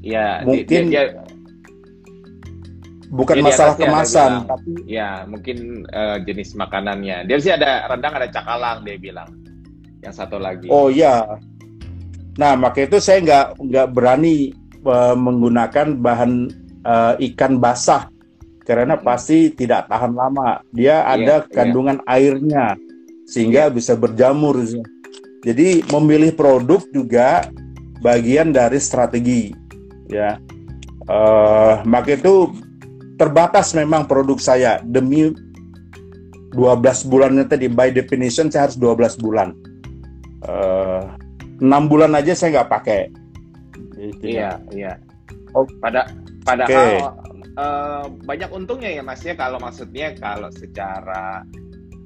Ya, mungkin dia, dia, bukan masalah kemasan, bilang, tapi ya mungkin uh, jenis makanannya. Dia sih ada rendang, ada cakalang dia bilang. Yang satu lagi. Oh iya. Nah, maka itu saya nggak nggak berani uh, menggunakan bahan uh, ikan basah karena hmm. pasti tidak tahan lama. Dia iya, ada iya. kandungan iya. airnya sehingga bisa berjamur. Jadi memilih produk juga bagian dari strategi, ya. Uh, maka itu terbatas memang produk saya demi 12 bulannya tadi by definition saya harus 12 bulan. Uh, eh, 6 bulan aja saya nggak pakai. Iya, iya. Oh, pada padahal okay. uh, eh, banyak untungnya ya Mas ya kalau maksudnya kalau secara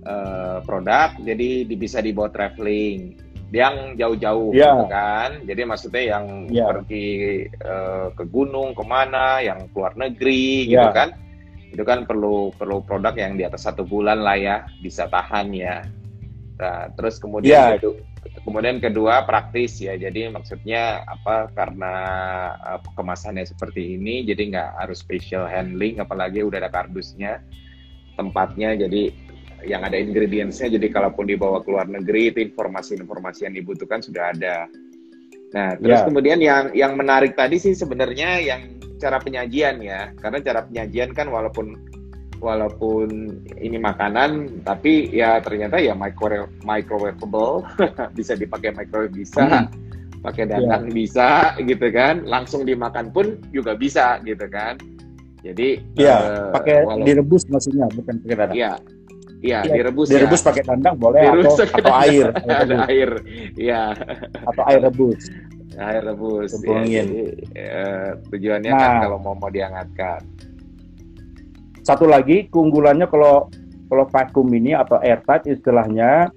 uh, produk jadi bisa dibawa traveling yang jauh-jauh yeah. gitu kan jadi maksudnya yang yeah. pergi uh, ke gunung ke mana yang keluar negeri yeah. gitu kan itu kan perlu perlu produk yang di atas satu bulan lah ya bisa tahan ya nah, terus kemudian yeah. kedua, kemudian kedua praktis ya jadi maksudnya apa karena uh, kemasannya seperti ini jadi nggak harus special handling apalagi udah ada kardusnya tempatnya jadi yang ada ingredientsnya jadi kalaupun dibawa ke luar negeri itu informasi-informasi yang dibutuhkan sudah ada. Nah, terus yeah. kemudian yang yang menarik tadi sih sebenarnya yang cara penyajian ya. Karena cara penyajian kan walaupun walaupun ini makanan tapi ya ternyata ya micro microwavable <laughs> bisa dipakai microwave bisa. Hmm. Pakai dandang yeah. bisa gitu kan. Langsung dimakan pun juga bisa gitu kan. Jadi ya, uh, pakai walaupun, direbus maksudnya bukan pakai dandang. Iya, Iya, ya, direbus. Direbus ya. pakai kandang boleh direbus atau atau air. Ada air. Iya. Atau air rebus. Air rebus. Ya, jadi, uh, tujuannya kan nah, kan kalau mau mau dihangatkan. Satu lagi keunggulannya kalau kalau vacuum ini atau airtight istilahnya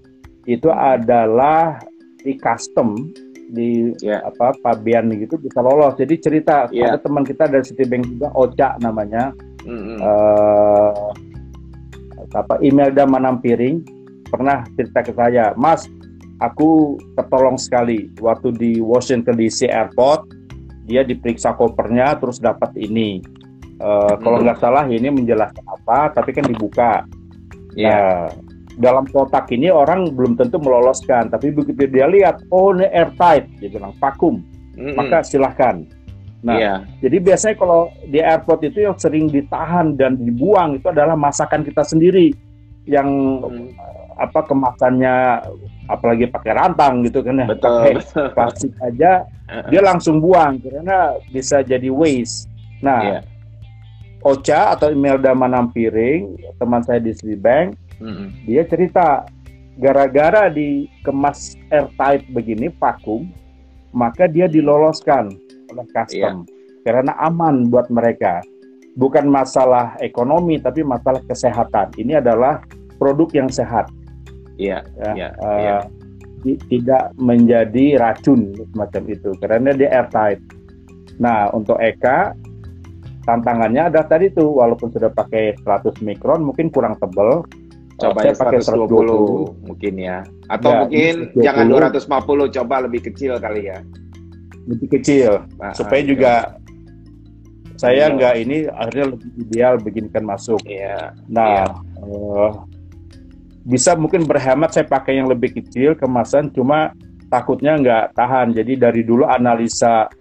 itu adalah di custom di yeah. apa pabean gitu bisa lolos. Jadi cerita yeah. ada teman kita dari Citibank juga Oca namanya. Mm -hmm. uh, apa Imelda Manampiring pernah cerita ke saya, Mas, aku tertolong sekali waktu di Washington DC Airport, dia diperiksa kopernya terus dapat ini. Uh, kalau nggak salah ini menjelaskan apa, tapi kan dibuka. Ya, yeah. dalam kotak ini orang belum tentu meloloskan, tapi begitu dia lihat, oh ini airtight, dia bilang vakum, mm -hmm. maka silahkan Nah, iya. jadi biasanya kalau di airport itu yang sering ditahan dan dibuang itu adalah masakan kita sendiri yang hmm. apa kemasannya apalagi pakai rantang gitu kan ya betul, pakai plastik aja <laughs> dia langsung buang karena bisa jadi waste. Nah, yeah. Ocha atau Imelda Manampiring teman saya di Citibank mm-hmm. dia cerita gara-gara dikemas airtight begini vakum maka dia diloloskan oleh custom yeah. karena aman buat mereka. Bukan masalah ekonomi tapi masalah kesehatan. Ini adalah produk yang sehat. Iya. Yeah, yeah, uh, yeah. tidak menjadi racun semacam itu karena dia airtight. Nah untuk Eka tantangannya ada tadi tuh walaupun sudah pakai 100 mikron mungkin kurang tebal. Coba saya pakai 120, 120 mungkin ya. Atau ya, mungkin 120. jangan 250 coba lebih kecil kali ya. Lebih kecil nah, supaya juga saya iya. nggak ini akhirnya lebih ideal beginikan masuk. Iya. Nah, iya. Uh, bisa mungkin berhemat saya pakai yang lebih kecil kemasan cuma takutnya nggak tahan jadi dari dulu analisa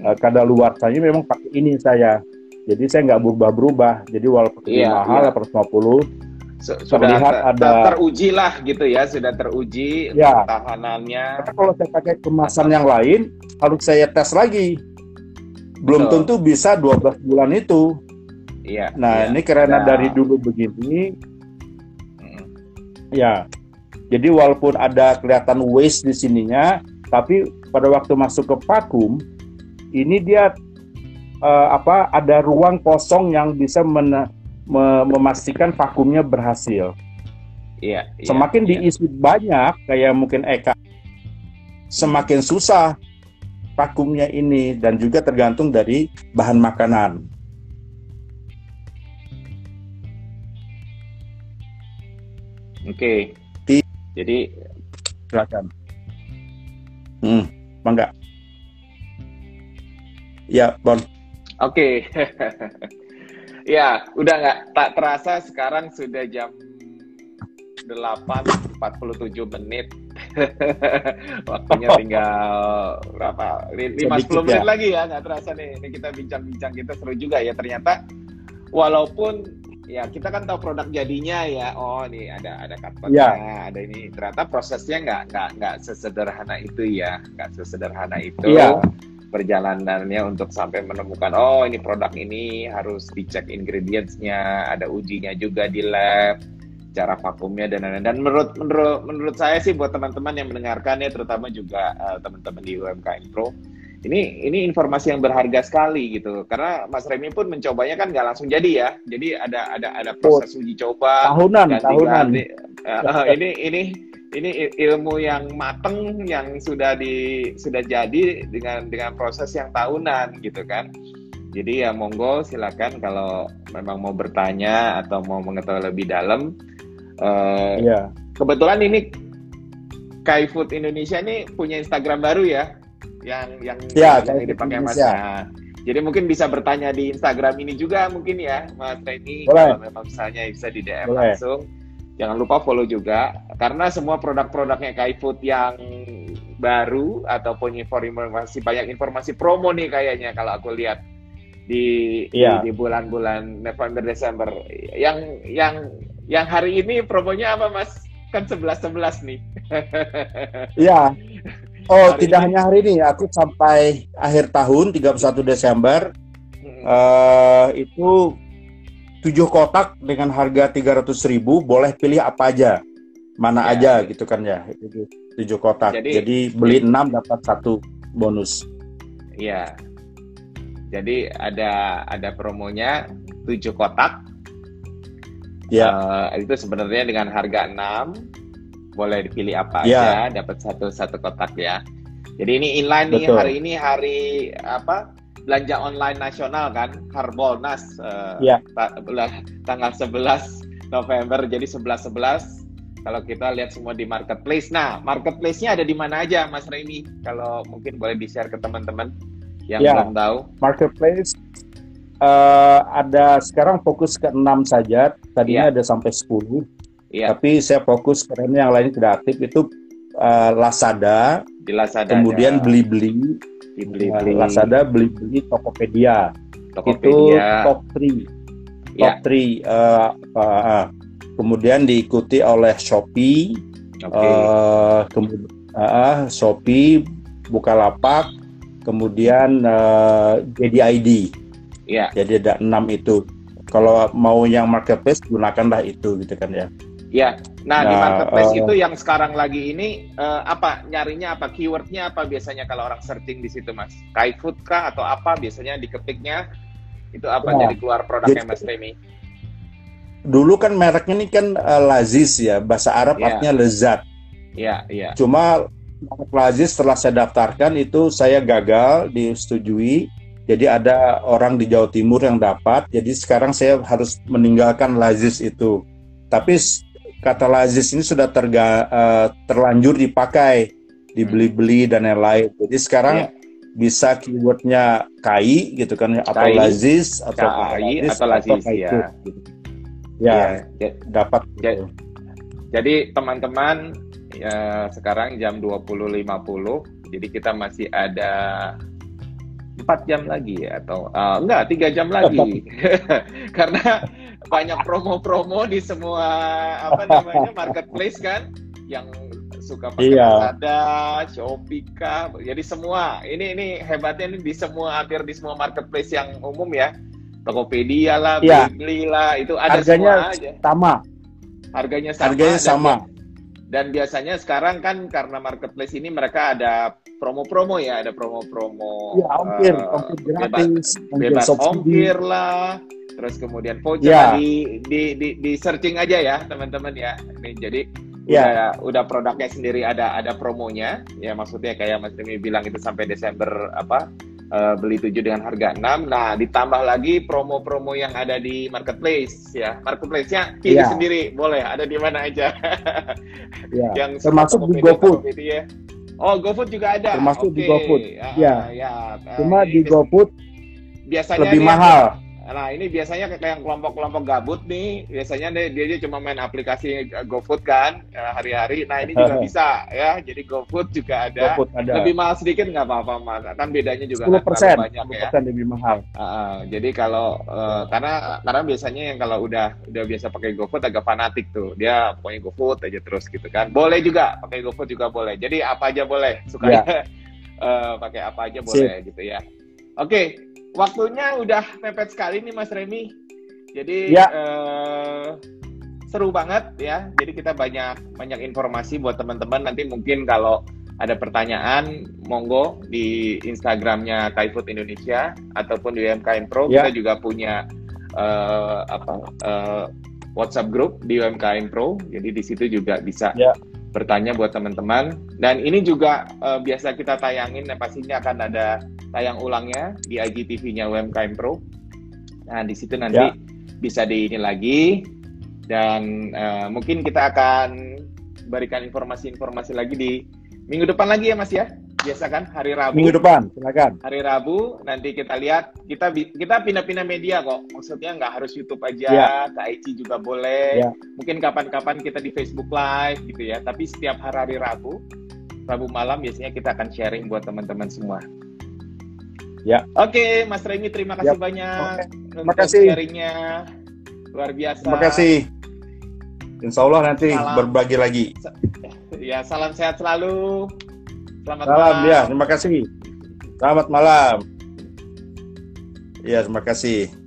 uh, kadar luar saya memang pakai ini saya jadi saya nggak berubah-berubah jadi walaupun iya, mahal iya. 150 sudah ter, ada teruji lah gitu ya sudah teruji ya. tahanannya Tapi kalau saya pakai kemasan yang lain harus saya tes lagi belum so. tentu bisa 12 bulan itu iya nah iya. ini karena nah. dari dulu begini Ya. Jadi walaupun ada kelihatan waste di sininya, tapi pada waktu masuk ke vakum, ini dia uh, apa ada ruang kosong yang bisa men, me, memastikan vakumnya berhasil. Iya. iya semakin iya. diisi banyak, kayak mungkin Eka, semakin susah vakumnya ini dan juga tergantung dari bahan makanan. Oke. Okay. Jadi silakan. Hmm, mangga. Ya, Bon. Oke. Okay. <laughs> ya, udah nggak tak terasa sekarang sudah jam 8.47 menit. <laughs> Waktunya <laughs> tinggal berapa? 50 menit ya. lagi ya, nggak terasa nih. Ini kita bincang-bincang kita seru juga ya ternyata. Walaupun ya kita kan tahu produk jadinya ya oh ini ada ada kartonnya ya. ada ini ternyata prosesnya nggak nggak nggak sesederhana itu ya nggak sesederhana itu ya. Perjalanannya untuk sampai menemukan oh ini produk ini harus dicek ingredientsnya ada ujinya juga di lab cara vakumnya dan lain-lain. Dan menurut menurut menurut saya sih buat teman-teman yang mendengarkan ya terutama juga uh, teman-teman di UMKM Pro ini ini informasi yang berharga sekali gitu. Karena Mas Remi pun mencobanya kan nggak langsung jadi ya. Jadi ada ada ada proses uji coba tahunan tahunan. Uh, ini ini ini ilmu yang mateng yang sudah di sudah jadi dengan dengan proses yang tahunan gitu kan jadi ya monggo silakan kalau memang mau bertanya atau mau mengetahui lebih dalam uh, yeah. kebetulan ini Kai Food Indonesia ini punya Instagram baru ya yang yang, ya, yang dipakai Mas. Ya. Jadi mungkin bisa bertanya di Instagram ini juga mungkin ya Mas Reni kalau memang misalnya bisa di DM Boleh. langsung. Jangan lupa follow juga karena semua produk-produknya Food yang baru ataupun informasi banyak informasi promo nih kayaknya kalau aku lihat di ya. di, bulan-bulan November Desember. Yang yang yang hari ini promonya apa Mas? Kan 11 11 nih. <laughs> Iya. Oh, hari tidak ini. hanya hari ini, aku sampai akhir tahun 31 Desember hmm. uh, itu tujuh kotak dengan harga 300 ribu boleh pilih apa aja, mana ya. aja gitu kan ya, tujuh kotak. Jadi, Jadi beli enam dapat satu bonus. Iya. Jadi ada ada promonya tujuh kotak. Ya. Uh, itu sebenarnya dengan harga 6 boleh dipilih apa yeah. aja, dapat satu satu kotak ya. Jadi ini inline nih hari ini hari apa? Belanja online nasional kan, Harbolnas uh, yeah. ta tanggal 11 November jadi 11 11 kalau kita lihat semua di marketplace. Nah, marketplace-nya ada di mana aja, Mas Reni? Kalau mungkin boleh di-share ke teman-teman yang yeah. belum tahu. Marketplace uh, ada sekarang fokus ke 6 saja. Tadinya yeah. ada sampai 10 Iya. Tapi saya fokus karena yang lain tidak aktif itu uh, Lazada, di Lazada kemudian beli-beli, di beli-beli. Uh, Lazada beli-beli Tokopedia. Tokopedia. Itu top 3. Top 3 ya. uh, uh, kemudian diikuti oleh Shopee, okay. uh, kemudian uh, Shopee, Bukalapak, kemudian uh, JDID. Ya. Jadi ada enam itu. Kalau mau yang marketplace gunakanlah itu gitu kan ya. Ya, nah, nah di marketplace uh, itu yang sekarang lagi ini uh, apa nyarinya apa keywordnya apa biasanya kalau orang searching di situ mas? Kai food kah atau apa biasanya diketiknya itu apa ya, jadi keluar produknya mas Remy? Dulu kan mereknya ini kan uh, Lazis ya bahasa Arab ya. artinya lezat. Iya, iya. Cuma Lazis setelah saya daftarkan itu saya gagal disetujui. Jadi ada orang di Jawa Timur yang dapat. Jadi sekarang saya harus meninggalkan Lazis itu. Tapi kata Lazis ini sudah terga, uh, terlanjur dipakai, dibeli-beli dan lain-lain. Jadi sekarang yeah. bisa keywordnya KI gitu kan atau KI, Lazis atau KI atau Lazis, atau ya. Gitu. Ya, ya, dapat. Ya, jadi teman-teman ya sekarang jam 20.50 jadi kita masih ada empat jam lagi atau uh, enggak tiga jam lagi <laughs> karena banyak promo-promo di semua apa namanya marketplace kan yang suka pakai iya. Lazada, Shopee kah, jadi semua ini ini hebatnya ini di semua hampir di semua marketplace yang umum ya Tokopedia lah, iya. Beli lah itu ada Harganya semua aja. Sama. Harganya sama. Harganya sama. Dan biasanya sekarang kan karena marketplace ini mereka ada promo-promo ya, ada promo-promo ya, ongkir, uh, ongkir gratis, bebas, bebas ongkir lah, terus kemudian voucher ya. di, di di di searching aja ya teman-teman ya. Ini jadi ya. udah udah produknya sendiri ada ada promonya, ya maksudnya kayak Mas Demi bilang itu sampai Desember apa uh, beli 7 dengan harga 6. Nah, ditambah lagi promo-promo yang ada di marketplace ya. Marketplace-nya pilih yeah. sendiri, boleh ada di mana aja. yeah. <laughs> Yang termasuk di GoFood. Ya. Oh, GoFood juga ada. Termasuk okay. di GoFood. Ya. ya. Cuma di GoFood biasanya lebih mahal. Nah ini biasanya kayak kelompok-kelompok gabut nih, biasanya dia, dia cuma main aplikasi GoFood kan eh, hari-hari. Nah ini juga bisa ya, jadi GoFood juga ada. GoFood ada. Lebih mahal sedikit nggak apa-apa mas, kan bedanya juga 10%, persen, banyak 10% ya. lebih mahal. Uh, jadi kalau uh, karena karena biasanya yang kalau udah udah biasa pakai GoFood agak fanatik tuh, dia pokoknya GoFood aja terus gitu kan. Boleh juga pakai GoFood juga boleh. Jadi apa aja boleh, suka yeah. Ya. uh, <laughs> pakai apa aja boleh Sip. gitu ya. Oke, okay waktunya udah mepet sekali nih Mas Remi. Jadi ya. uh, seru banget ya. Jadi kita banyak banyak informasi buat teman-teman. Nanti mungkin kalau ada pertanyaan, monggo di Instagramnya Kaifood Indonesia ataupun di UMKM Pro. Ya. Kita juga punya uh, apa uh, WhatsApp group di UMKM Pro. Jadi di situ juga bisa ya. bertanya buat teman-teman. Dan ini juga uh, biasa kita tayangin, pastinya akan ada tayang ulangnya di IGTV-nya UMKM Pro. Nah, di situ nanti ya. bisa di ini lagi dan uh, mungkin kita akan berikan informasi-informasi lagi di minggu depan lagi ya Mas ya. Biasa kan hari Rabu. Minggu depan, silakan. Hari Rabu nanti kita lihat kita kita pindah-pindah media kok. Maksudnya nggak harus YouTube aja, ya. ke IG juga boleh. Ya. Mungkin kapan-kapan kita di Facebook Live gitu ya. Tapi setiap hari, hari Rabu, Rabu malam biasanya kita akan sharing buat teman-teman semua. Ya. Oke, Mas Remi terima kasih ya. banyak. Oke. Terima kasih. Sharingnya luar biasa. Terima kasih. Insya Allah nanti salam. berbagi lagi. Ya, salam sehat selalu. Selamat salam, malam. Ya, terima kasih. Selamat malam. Ya, terima kasih.